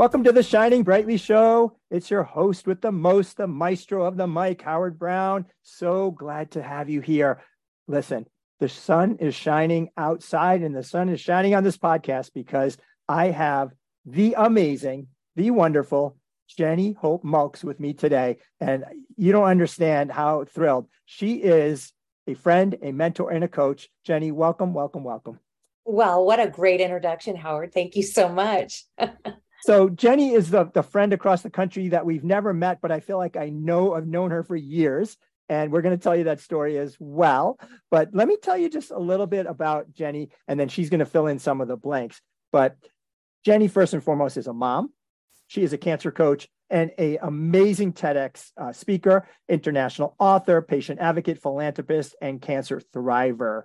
Welcome to the Shining Brightly Show. It's your host with the most, the maestro of the mic, Howard Brown. So glad to have you here. Listen, the sun is shining outside and the sun is shining on this podcast because I have the amazing, the wonderful Jenny Hope Mulks with me today. And you don't understand how thrilled. She is a friend, a mentor, and a coach. Jenny, welcome, welcome, welcome. Well, what a great introduction, Howard. Thank you so much. So Jenny is the, the friend across the country that we've never met, but I feel like I know I've known her for years. And we're going to tell you that story as well. But let me tell you just a little bit about Jenny, and then she's going to fill in some of the blanks. But Jenny, first and foremost, is a mom. She is a cancer coach and a amazing TEDx uh, speaker, international author, patient advocate, philanthropist, and cancer thriver.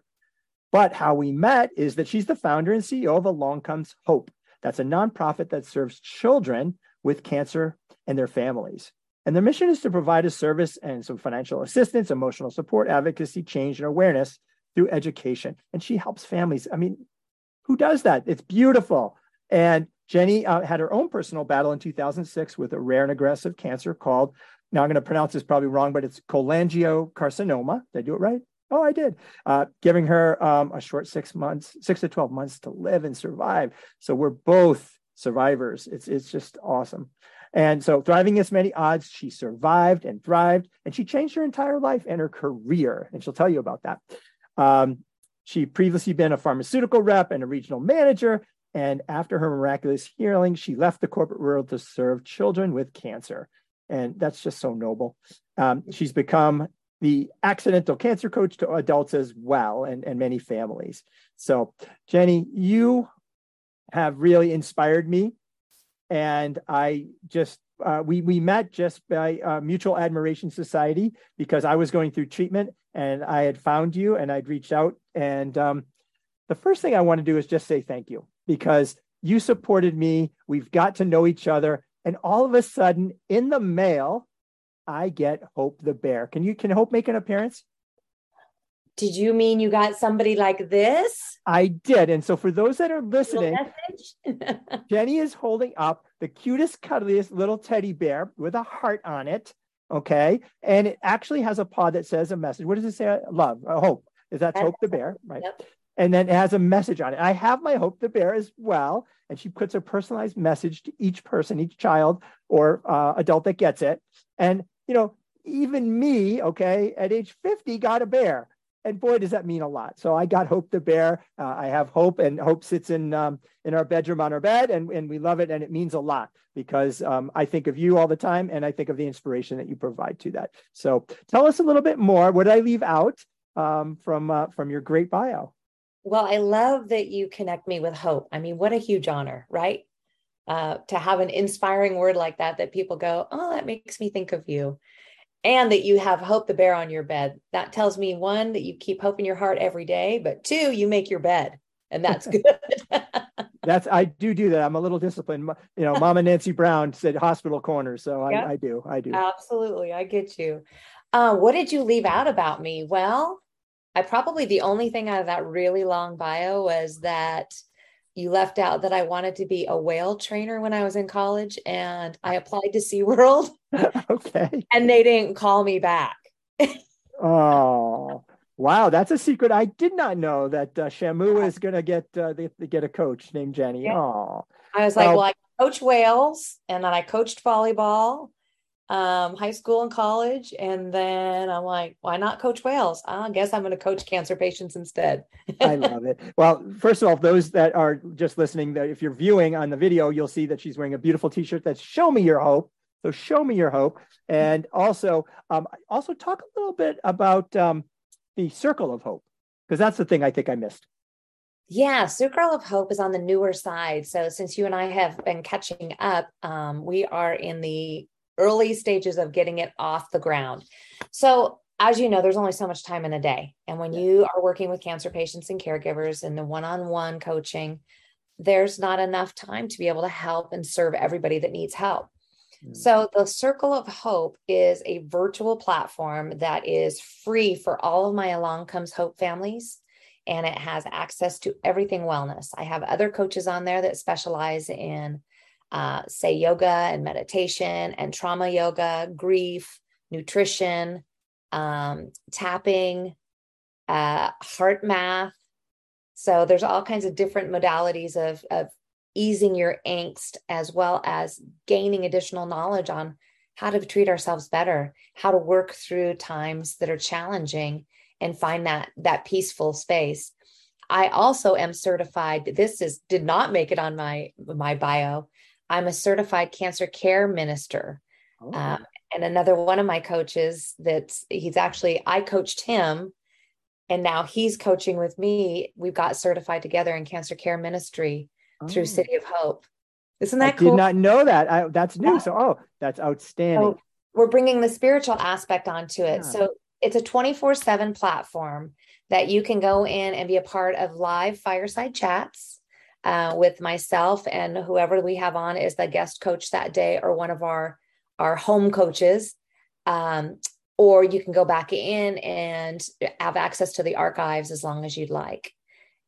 But how we met is that she's the founder and CEO of Along Comes Hope, that's a nonprofit that serves children with cancer and their families. And their mission is to provide a service and some financial assistance, emotional support, advocacy, change, and awareness through education. And she helps families. I mean, who does that? It's beautiful. And Jenny uh, had her own personal battle in 2006 with a rare and aggressive cancer called, now I'm going to pronounce this probably wrong, but it's cholangiocarcinoma. Did I do it right? Oh, I did. Uh, giving her um, a short six months, six to 12 months to live and survive. So we're both survivors. It's, it's just awesome. And so, thriving as many odds, she survived and thrived, and she changed her entire life and her career. And she'll tell you about that. Um, she previously been a pharmaceutical rep and a regional manager. And after her miraculous healing, she left the corporate world to serve children with cancer. And that's just so noble. Um, she's become the accidental cancer coach to adults as well and, and many families. So, Jenny, you have really inspired me. And I just, uh, we, we met just by uh, Mutual Admiration Society because I was going through treatment and I had found you and I'd reached out. And um, the first thing I want to do is just say thank you because you supported me. We've got to know each other. And all of a sudden, in the mail, I get Hope the Bear. Can you can Hope make an appearance? Did you mean you got somebody like this? I did. And so for those that are listening, Jenny is holding up the cutest, cuddliest little teddy bear with a heart on it. Okay. And it actually has a paw that says a message. What does it say? Love, uh, hope. Is that Hope the Bear? Right. Yep. And then it has a message on it. I have my Hope the Bear as well. And she puts a personalized message to each person, each child or uh, adult that gets it. And you know, even me, okay, at age 50, got a bear. And boy, does that mean a lot. So I got Hope the bear. Uh, I have Hope, and Hope sits in um, in our bedroom on our bed, and, and we love it. And it means a lot because um, I think of you all the time, and I think of the inspiration that you provide to that. So tell us a little bit more. What did I leave out um, from uh, from your great bio? Well, I love that you connect me with Hope. I mean, what a huge honor, right? Uh, to have an inspiring word like that that people go oh that makes me think of you. And that you have hope the bear on your bed. That tells me one that you keep hope in your heart every day but two you make your bed and that's good. That's i do do that. I'm a little disciplined. You know mama nancy brown said hospital corner so I, I do i do. Absolutely. I get you. Uh, what did you leave out about me? Well i probably the only thing out of that really long bio was that you left out that I wanted to be a whale trainer when I was in college and I applied to SeaWorld. okay. And they didn't call me back. oh, wow. That's a secret. I did not know that uh, Shamu is going to get uh, they, they, get a coach named Jenny. Yeah. Oh, I was like, well I coach whales and then I coached volleyball um, high school and college. And then I'm like, why not coach whales? I guess I'm going to coach cancer patients instead. I love it. Well, first of all, those that are just listening, that if you're viewing on the video, you'll see that she's wearing a beautiful t-shirt that's show me your hope. So show me your hope. And also, um, also talk a little bit about um, the circle of hope, because that's the thing I think I missed. Yeah, Circle of Hope is on the newer side. So since you and I have been catching up, um, we are in the early stages of getting it off the ground. So as you know, there's only so much time in a day. And when you are working with cancer patients and caregivers in the one-on-one coaching, there's not enough time to be able to help and serve everybody that needs help. Mm. So, the Circle of Hope is a virtual platform that is free for all of my Along Comes Hope families, and it has access to everything wellness. I have other coaches on there that specialize in, uh, say, yoga and meditation and trauma yoga, grief, nutrition, um, tapping, uh, HeartMath, so there's all kinds of different modalities of, of easing your angst as well as gaining additional knowledge on how to treat ourselves better, how to work through times that are challenging and find that that peaceful space. I also am certified. This is did not make it on my my bio. I'm a certified cancer care minister. Oh. Um, and another one of my coaches that's he's actually I coached him and now he's coaching with me. We've got certified together in cancer care ministry oh. through City of Hope. Isn't that I cool? Did not know that. I, that's new. Yeah. So, oh, that's outstanding. So we're bringing the spiritual aspect onto it. Yeah. So it's a 24 7 platform that you can go in and be a part of live fireside chats uh, with myself and whoever we have on is the guest coach that day or one of our our home coaches um, or you can go back in and have access to the archives as long as you'd like.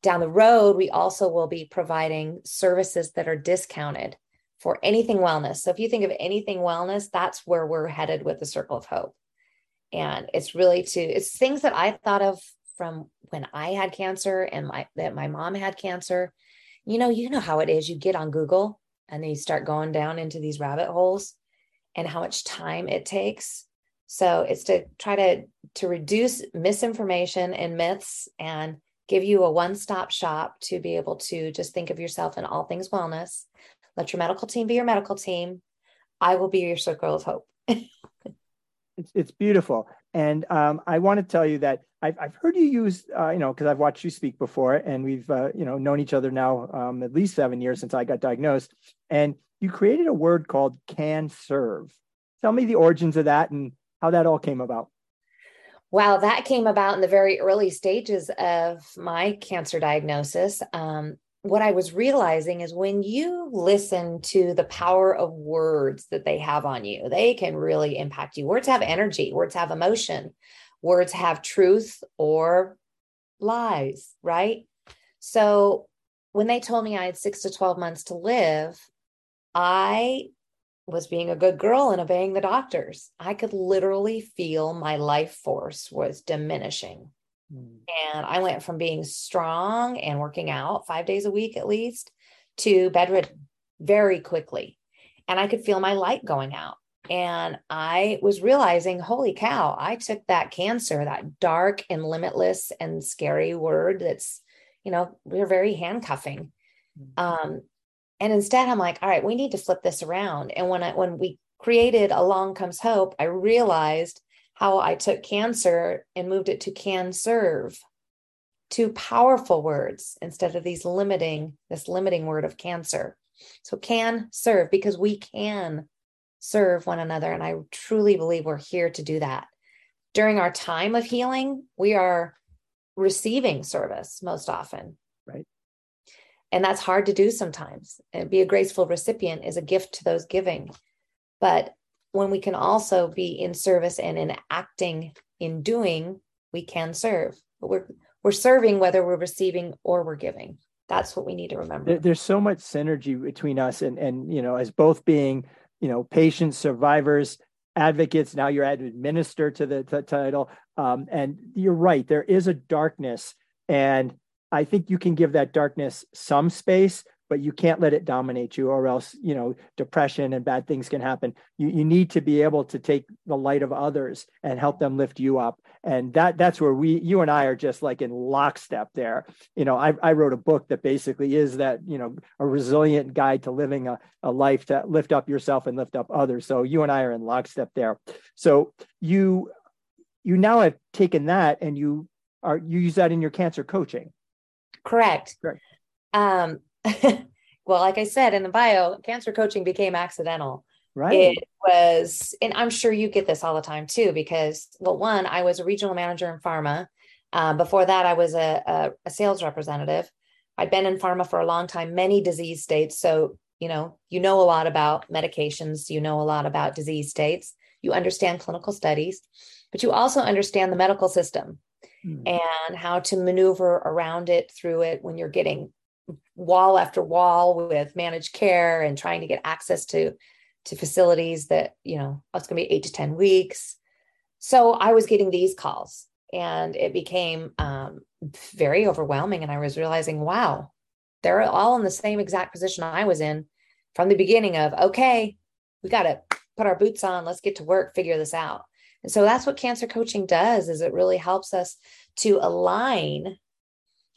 Down the road, we also will be providing services that are discounted for anything wellness. So if you think of anything wellness, that's where we're headed with the Circle of Hope. And it's really to it's things that I thought of from when I had cancer and my that my mom had cancer. You know, you know how it is. You get on Google and then you start going down into these rabbit holes and how much time it takes so it's to try to to reduce misinformation and myths and give you a one-stop shop to be able to just think of yourself in all things wellness. Let your medical team be your medical team. I will be your circle of hope. it's, it's beautiful. And um, I want to tell you that I've, I've heard you use, uh, you know, because I've watched you speak before and we've, uh, you know, known each other now um, at least seven years since I got diagnosed. And you created a word called can serve. Tell me the origins of that and how that all came about. Wow, that came about in the very early stages of my cancer diagnosis. Um, what I was realizing is when you listen to the power of words that they have on you, they can really impact you. Words have energy, words have emotion, words have truth or lies, right? So when they told me I had six to 12 months to live, I was being a good girl and obeying the doctors. I could literally feel my life force was diminishing. Mm. And I went from being strong and working out five days a week at least to bedridden very quickly. And I could feel my light going out. And I was realizing, holy cow, I took that cancer, that dark and limitless and scary word that's, you know, we're very handcuffing. Mm. Um, and instead, I'm like, all right, we need to flip this around. And when I, when we created Along Comes Hope, I realized how I took cancer and moved it to can serve. Two powerful words instead of these limiting, this limiting word of cancer. So can serve because we can serve one another. And I truly believe we're here to do that. During our time of healing, we are receiving service most often. Right. And that's hard to do sometimes. And be a graceful recipient is a gift to those giving. But when we can also be in service and in acting in doing, we can serve. But we're we're serving whether we're receiving or we're giving. That's what we need to remember. There's so much synergy between us and and you know, as both being, you know, patients, survivors, advocates. Now you're added minister to the t- title. Um, and you're right, there is a darkness. And I think you can give that darkness some space, but you can't let it dominate you, or else you know depression and bad things can happen. You you need to be able to take the light of others and help them lift you up, and that that's where we you and I are just like in lockstep there. You know, I I wrote a book that basically is that you know a resilient guide to living a, a life to lift up yourself and lift up others. So you and I are in lockstep there. So you you now have taken that and you are you use that in your cancer coaching Correct. Correct. Um, well, like I said in the bio, cancer coaching became accidental. Right. It was, and I'm sure you get this all the time too, because well, one, I was a regional manager in pharma. Um, before that, I was a, a, a sales representative. I'd been in pharma for a long time, many disease states. So, you know, you know a lot about medications, you know a lot about disease states, you understand clinical studies, but you also understand the medical system mm. and how to maneuver around it through it when you're getting wall after wall with managed care and trying to get access to to facilities that you know it's going to be eight to ten weeks. So i was getting these calls and it became um, very overwhelming and i was realizing wow they're all in the same exact position i was in from the beginning of okay we got to put our boots on let's get to work figure this out. And so that's what cancer coaching does is it really helps us to align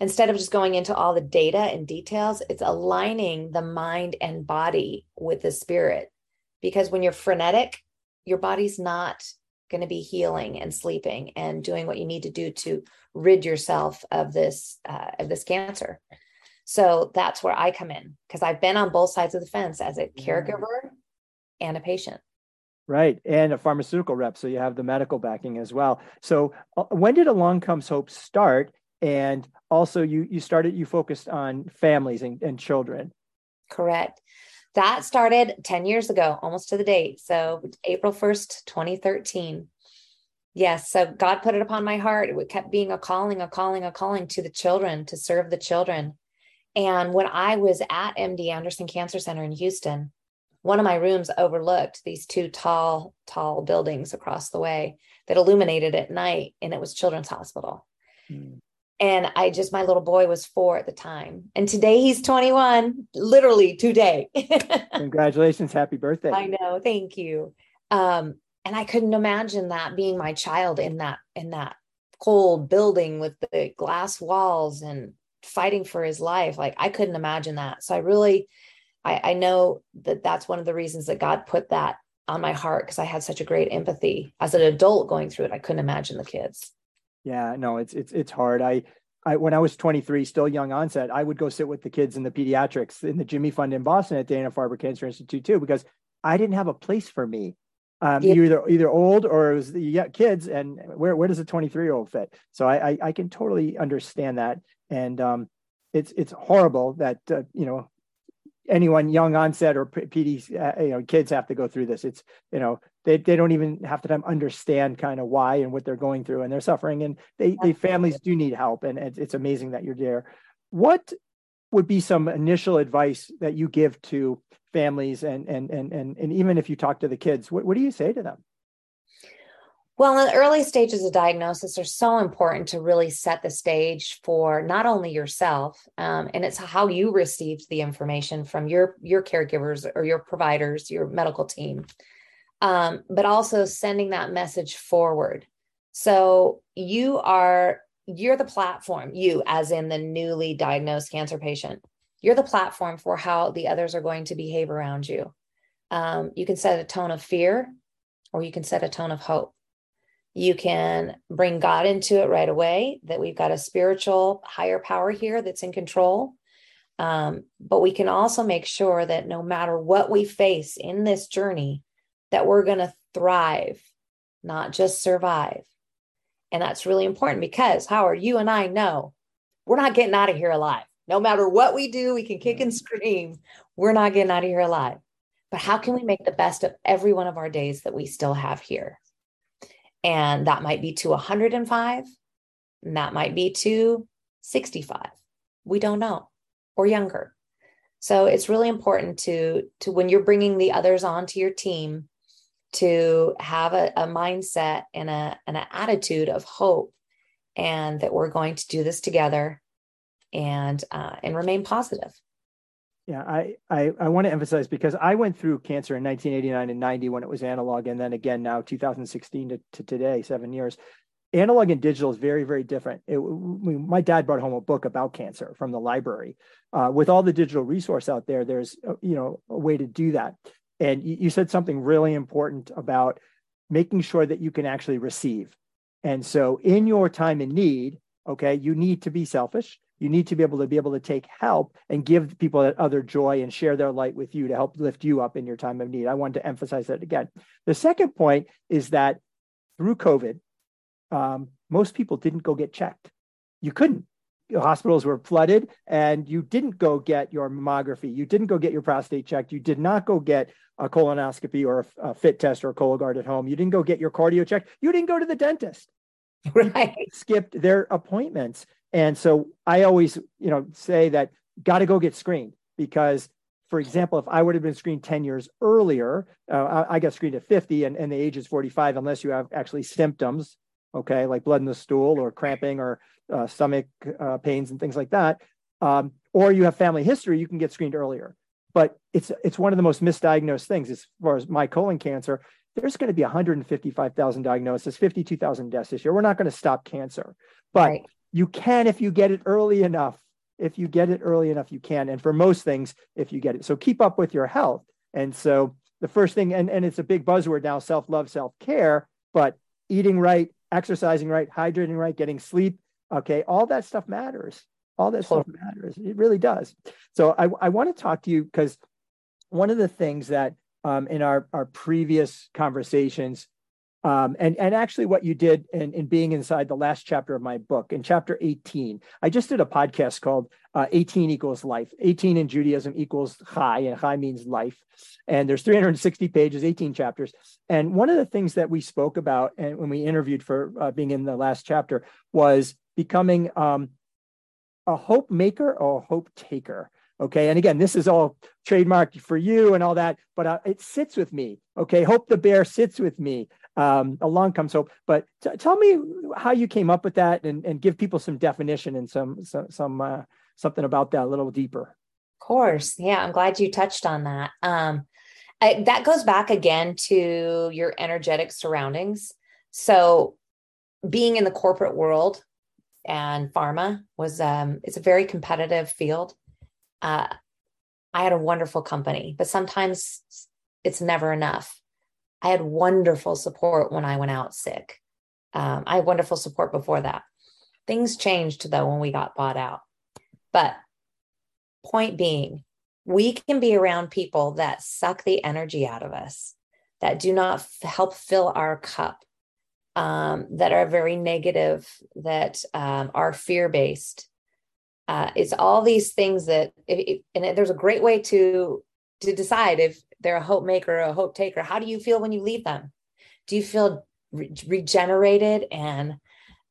instead of just going into all the data and details it's aligning the mind and body with the spirit because when you're frenetic your body's not going to be healing and sleeping and doing what you need to do to rid yourself of this uh, of this cancer so that's where i come in because i've been on both sides of the fence as a caregiver and a patient Right. And a pharmaceutical rep. So you have the medical backing as well. So uh, when did Along Comes Hope start? And also you you started, you focused on families and, and children. Correct. That started 10 years ago, almost to the date. So April 1st, 2013. Yes. So God put it upon my heart. It kept being a calling, a calling, a calling to the children, to serve the children. And when I was at MD Anderson Cancer Center in Houston, one of my rooms overlooked these two tall, tall buildings across the way that illuminated at night, and it was Children's Hospital. Mm. And I just, my little boy was four at the time. And today he's 21, literally today. Congratulations. Happy birthday. I know. Thank you. Um, and I couldn't imagine that being my child in that, in that cold building with the glass walls and fighting for his life. Like I couldn't imagine that. So I really, I, I know that that's one of the reasons that God put that on my heart because I had such a great empathy as an adult going through it. I couldn't imagine the kids. Yeah, no, it's it's it's hard. I I when I was 23, still young onset, I would go sit with the kids in the pediatrics in the Jimmy Fund in Boston at Dana Farber Cancer Institute too, because I didn't have a place for me. Um, yeah. either either old or it was the yeah, kids, and where where does a 23 year old fit? So I, I, I can totally understand that, and um, it's it's horrible that uh, you know anyone young onset or PDs, uh, you know, kids have to go through this. It's, you know, they, they don't even have to time understand kind of why and what they're going through and they're suffering and they, they families do need help. And it's, it's amazing that you're there. What would be some initial advice that you give to families and, and, and, and, and even if you talk to the kids, what, what do you say to them? Well, in the early stages of diagnosis are so important to really set the stage for not only yourself, um, and it's how you received the information from your your caregivers or your providers, your medical team, um, but also sending that message forward. So you are you're the platform. You, as in the newly diagnosed cancer patient, you're the platform for how the others are going to behave around you. Um, you can set a tone of fear, or you can set a tone of hope you can bring God into it right away, that we've got a spiritual higher power here that's in control. Um, but we can also make sure that no matter what we face in this journey, that we're going to thrive, not just survive. And that's really important because, Howard, you and I know we're not getting out of here alive. No matter what we do, we can kick and mm-hmm. scream. We're not getting out of here alive. But how can we make the best of every one of our days that we still have here? And that might be to 105, and that might be to 65. We don't know, or younger. So it's really important to to when you're bringing the others onto your team to have a, a mindset and a and an attitude of hope, and that we're going to do this together, and uh, and remain positive. Yeah, I, I, I want to emphasize because I went through cancer in 1989 and 90 when it was analog, and then again now 2016 to, to today, seven years. Analog and digital is very, very different. It, my dad brought home a book about cancer from the library. Uh, with all the digital resource out there, there's uh, you know a way to do that. And you, said something really important about making sure that you can actually receive. And so, in your time in need, okay, you need to be selfish you need to be able to be able to take help and give people that other joy and share their light with you to help lift you up in your time of need. I wanted to emphasize that again. The second point is that through COVID, um, most people didn't go get checked. You couldn't. Hospitals were flooded, and you didn't go get your mammography. You didn't go get your prostate checked. You did not go get a colonoscopy or a, a fit test or a Cologuard at home. You didn't go get your cardio checked. You didn't go to the dentist. Right. Skipped their appointments. And so I always, you know, say that got to go get screened because, for example, if I would have been screened 10 years earlier, uh, I, I got screened at 50 and, and the age is 45, unless you have actually symptoms, okay, like blood in the stool or cramping or uh, stomach uh, pains and things like that. Um, or you have family history, you can get screened earlier but it's it's one of the most misdiagnosed things as far as my colon cancer. There's going to be 155,000 diagnoses, 52,000 deaths this year. We're not going to stop cancer, but right. you can if you get it early enough. If you get it early enough, you can. And for most things, if you get it, so keep up with your health. And so the first thing, and, and it's a big buzzword now, self love, self care, but eating right, exercising right, hydrating right, getting sleep. Okay, all that stuff matters. All that stuff matters. It really does. So I, I want to talk to you because one of the things that um, in our, our previous conversations, um, and, and actually what you did in, in being inside the last chapter of my book, in chapter 18, I just did a podcast called uh, 18 equals life. 18 in Judaism equals chai, and chai means life. And there's 360 pages, 18 chapters. And one of the things that we spoke about and when we interviewed for uh, being in the last chapter was becoming um, a hope maker or a hope taker. Okay. And again, this is all trademarked for you and all that, but uh, it sits with me. Okay. Hope the bear sits with me. Um, along comes hope. But t- tell me how you came up with that and, and give people some definition and some, some, some uh, something about that a little deeper. Of course. Yeah. I'm glad you touched on that. Um, I, that goes back again to your energetic surroundings. So being in the corporate world, and pharma was um, it's a very competitive field. Uh, I had a wonderful company, but sometimes it's never enough. I had wonderful support when I went out sick. Um, I had wonderful support before that. Things changed though when we got bought out. But point being, we can be around people that suck the energy out of us, that do not f- help fill our cup, um, that are very negative, that um, are fear based. Uh, it's all these things that, if, if, and there's a great way to to decide if they're a hope maker or a hope taker. How do you feel when you leave them? Do you feel re- regenerated and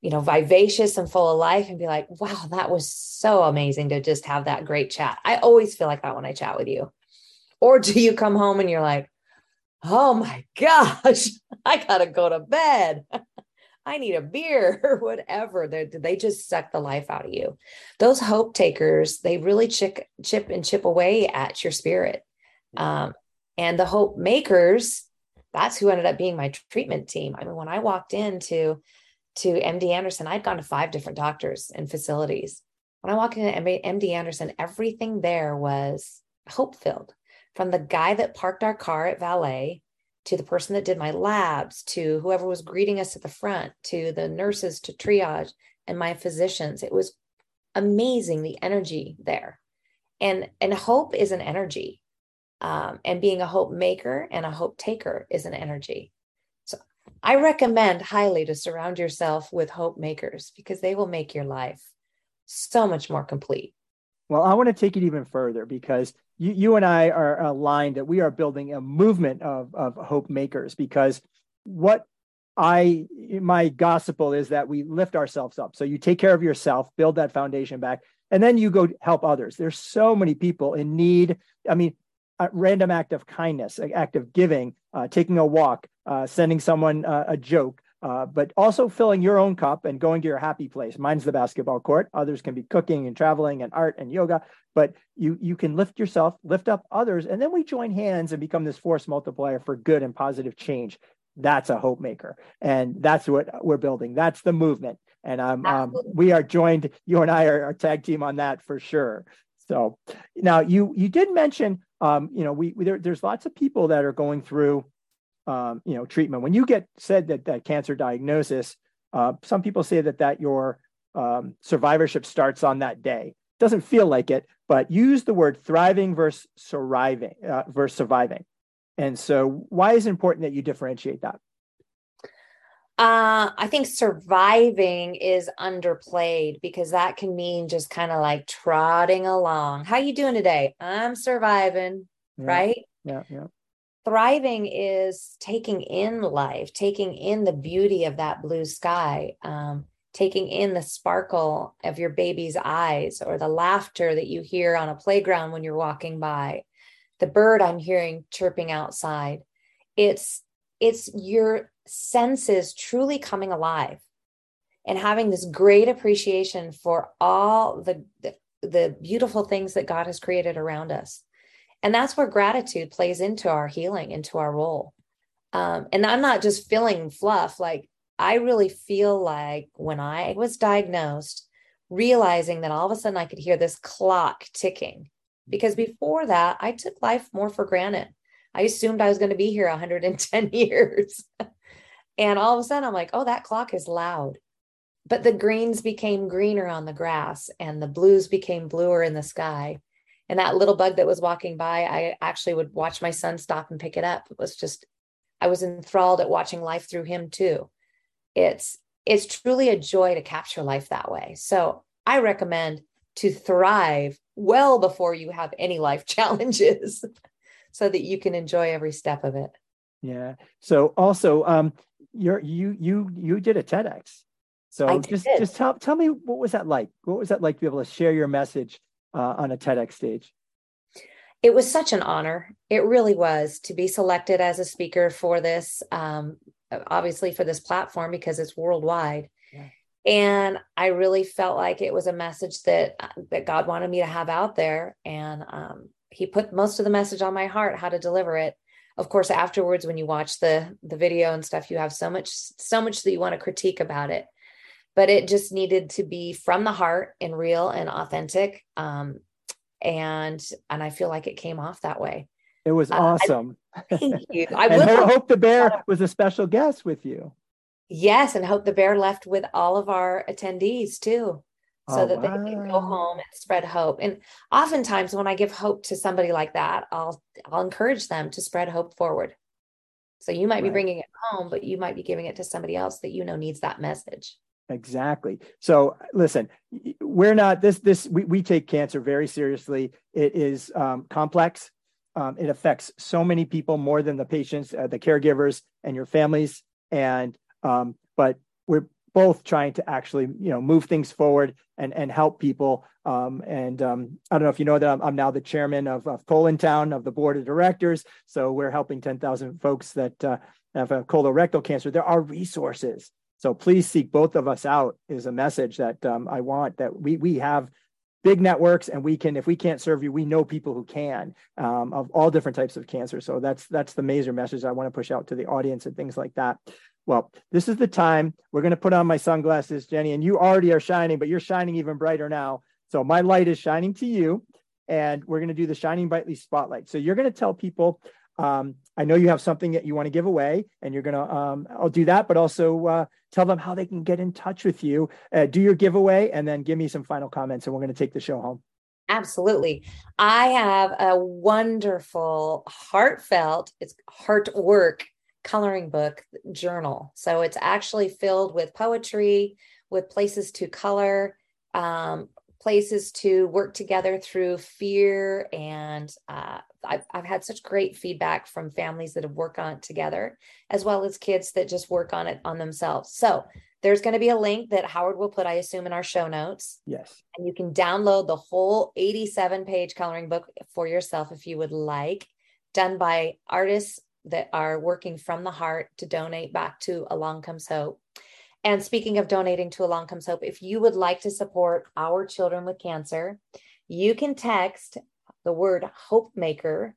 you know vivacious and full of life and be like, wow, that was so amazing to just have that great chat? I always feel like that when I chat with you. Or do you come home and you're like, oh my gosh, I gotta go to bed. I need a beer or whatever. They they just suck the life out of you. Those hope takers, they really chip chip and chip away at your spirit. Um, and the hope makers, that's who ended up being my treatment team. I mean, when I walked into to MD Anderson, I'd gone to five different doctors and facilities. When I walked into MD Anderson, everything there was hope filled from the guy that parked our car at valet to the person that did my labs to whoever was greeting us at the front to the nurses to triage and my physicians. It was amazing the energy there. And and hope is an energy. Um, and being a hope maker and a hope taker is an energy. So i recommend highly to surround yourself with hope makers because they will make your life so much more complete well i want to take it even further because you, you and I are aligned that we are building a movement of, of hope makers because what I my gospel is that we lift ourselves up. So you take care of yourself, build that foundation back, and then you go help others. There's so many people in need. I mean, a random act of kindness, an act of giving, uh, taking a walk, uh, sending someone uh, a joke, uh, but also filling your own cup and going to your happy place. Mine's the basketball court. Others can be cooking and traveling and art and yoga, but you you can lift yourself, lift up others, and then we join hands and become this force multiplier for good and positive change. That's a hope maker, and that's what we're building. That's the movement, and um, um we are joined. You and I are, are tag team on that for sure. So now you you did mention um, you know we, we there, there's lots of people that are going through um, you know treatment when you get said that that cancer diagnosis uh, some people say that that your um, survivorship starts on that day. Doesn't feel like it, but use the word thriving versus surviving uh, versus surviving. And so, why is it important that you differentiate that? Uh, I think surviving is underplayed because that can mean just kind of like trotting along. How you doing today? I'm surviving, Yeah. right? Yeah, yeah. Thriving is taking in life, taking in the beauty of that blue sky, um, taking in the sparkle of your baby's eyes or the laughter that you hear on a playground when you're walking by, the bird I'm hearing chirping outside. It's it's your senses truly coming alive and having this great appreciation for all the, the the beautiful things that God has created around us. And that's where gratitude plays into our healing, into our role. Um, and I'm not just feeling fluff. Like I really feel like when I was diagnosed, realizing that all of a sudden I could hear this clock ticking. Because before that, I took life more for granted. I assumed I was going to be here 110 years. and all of a sudden, I'm like, oh, that clock is loud. But the greens became greener on the grass and the blues became bluer in the sky. And that little bug that was walking by, I actually would watch my son stop and pick it up. It was just, I was enthralled at watching life through him too. It's, it's truly a joy to capture life that way. So I recommend to thrive well before you have any life challenges so that you can enjoy every step of it. Yeah. So also, um, you're you you you did a TEDx. So just just tell tell me what was that like? What was that like to be able to share your message uh, on a TEDx stage? It was such an honor. It really was to be selected as a speaker for this, um, obviously for this platform because it's worldwide. Yeah. And I really felt like it was a message that that God wanted me to have out there, and um, He put most of the message on my heart how to deliver it. Of course, afterwards, when you watch the the video and stuff, you have so much so much that you want to critique about it, but it just needed to be from the heart and real and authentic. Um, and and I feel like it came off that way. It was Uh, I- awesome. Thank you. I and would Ho- Hope the Bear was a special guest with you. yes, and hope the bear left with all of our attendees too, so Oh, that they can go home and spread hope. And oftentimes, when I give hope to somebody like that, I'll I'll encourage them to spread hope forward. So you might be bringing it home, but you might be giving it to somebody else that you know needs that message. Exactly. So listen, we're not this this we, we take cancer very seriously. It is um, complex. Um, it affects so many people more than the patients, uh, the caregivers, and your families. And um, but we're both trying to actually you know move things forward and and help people. Um, and um, I don't know if you know that I'm, I'm now the chairman of, of Town of the board of directors. So we're helping 10,000 folks that uh, have a colorectal cancer. There are resources. So please seek both of us out is a message that um, I want that we we have big networks and we can if we can't serve you we know people who can um, of all different types of cancer. So that's that's the major message i want to push out to the audience and things like that. Well this is the time. We're going to put on my sunglasses jenny and you already are shining but you're shining even brighter now. So my light is shining to you and we're going to do the shining brightly spotlight. So you're going to tell people um, I know you have something that you want to give away, and you're gonna. Um, I'll do that, but also uh, tell them how they can get in touch with you. Uh, do your giveaway, and then give me some final comments, and we're going to take the show home. Absolutely. I have a wonderful, heartfelt, it's heart work coloring book journal. So it's actually filled with poetry, with places to color, um, places to work together through fear. And uh, I've, I've had such great feedback from families that have worked on it together, as well as kids that just work on it on themselves. So there's going to be a link that Howard will put, I assume, in our show notes Yes. and you can download the whole 87 page coloring book for yourself if you would like done by artists that are working from the heart to donate back to along comes hope and speaking of donating to along comes hope if you would like to support our children with cancer you can text the word hope maker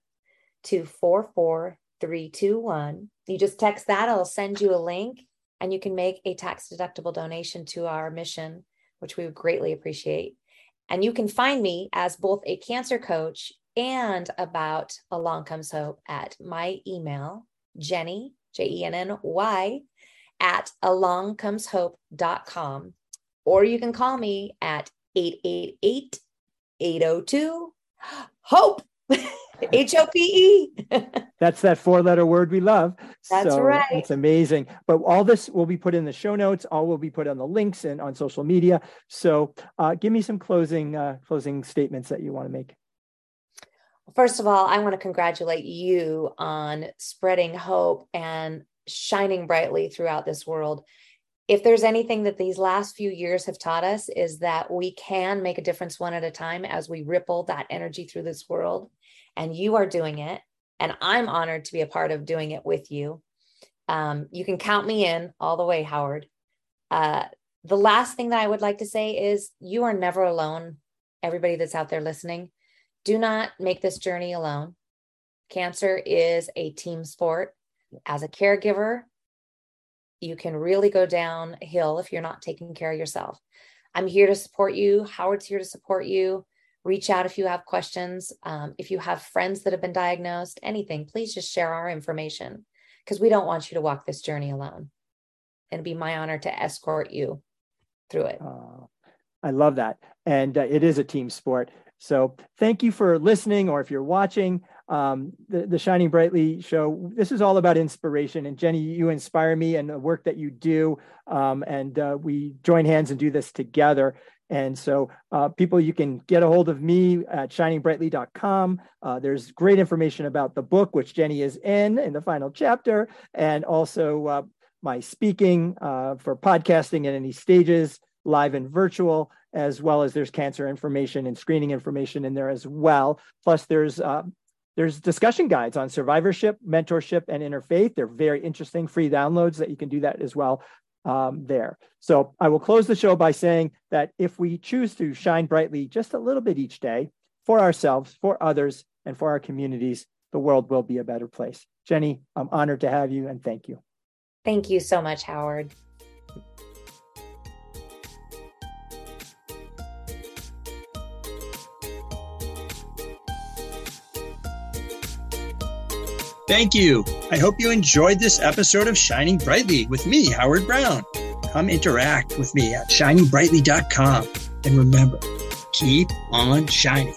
to 44321 you just text that i'll send you a link and you can make a tax deductible donation to our mission which we would greatly appreciate. And you can find me as both a cancer coach and about Along Comes Hope at my email, Jenny, J E N N Y, at alongcomeshope.com. or you can call me at 888 802 HOPE. H O P E. That's that four letter word we love. That's so right. It's amazing. But all this will be put in the show notes. All will be put on the links and on social media. So uh, give me some closing uh, closing statements that you want to make. First of all, I want to congratulate you on spreading hope and shining brightly throughout this world. If there's anything that these last few years have taught us, is that we can make a difference one at a time as we ripple that energy through this world. And you are doing it. And I'm honored to be a part of doing it with you. Um, you can count me in all the way, Howard. Uh, the last thing that I would like to say is you are never alone. Everybody that's out there listening, do not make this journey alone. Cancer is a team sport. As a caregiver, you can really go downhill if you're not taking care of yourself. I'm here to support you. Howard's here to support you. Reach out if you have questions. Um, if you have friends that have been diagnosed, anything, please just share our information because we don't want you to walk this journey alone. And it'd be my honor to escort you through it. Uh, I love that. And uh, it is a team sport. So thank you for listening, or if you're watching um, the, the Shining Brightly show, this is all about inspiration. And Jenny, you inspire me and the work that you do. Um, and uh, we join hands and do this together. And so, uh, people, you can get a hold of me at shiningbrightly.com. Uh, there's great information about the book, which Jenny is in in the final chapter, and also uh, my speaking uh, for podcasting at any stages, live and virtual as well as there's cancer information and screening information in there as well. Plus, there's uh, there's discussion guides on survivorship, mentorship, and interfaith. They're very interesting, free downloads that you can do that as well um, there. So I will close the show by saying that if we choose to shine brightly just a little bit each day for ourselves, for others, and for our communities, the world will be a better place. Jenny, I'm honored to have you and thank you. Thank you so much, Howard. Thank you. I hope you enjoyed this episode of Shining Brightly with me, Howard Brown. Come interact with me at shiningbrightly.com. And remember, keep on shining.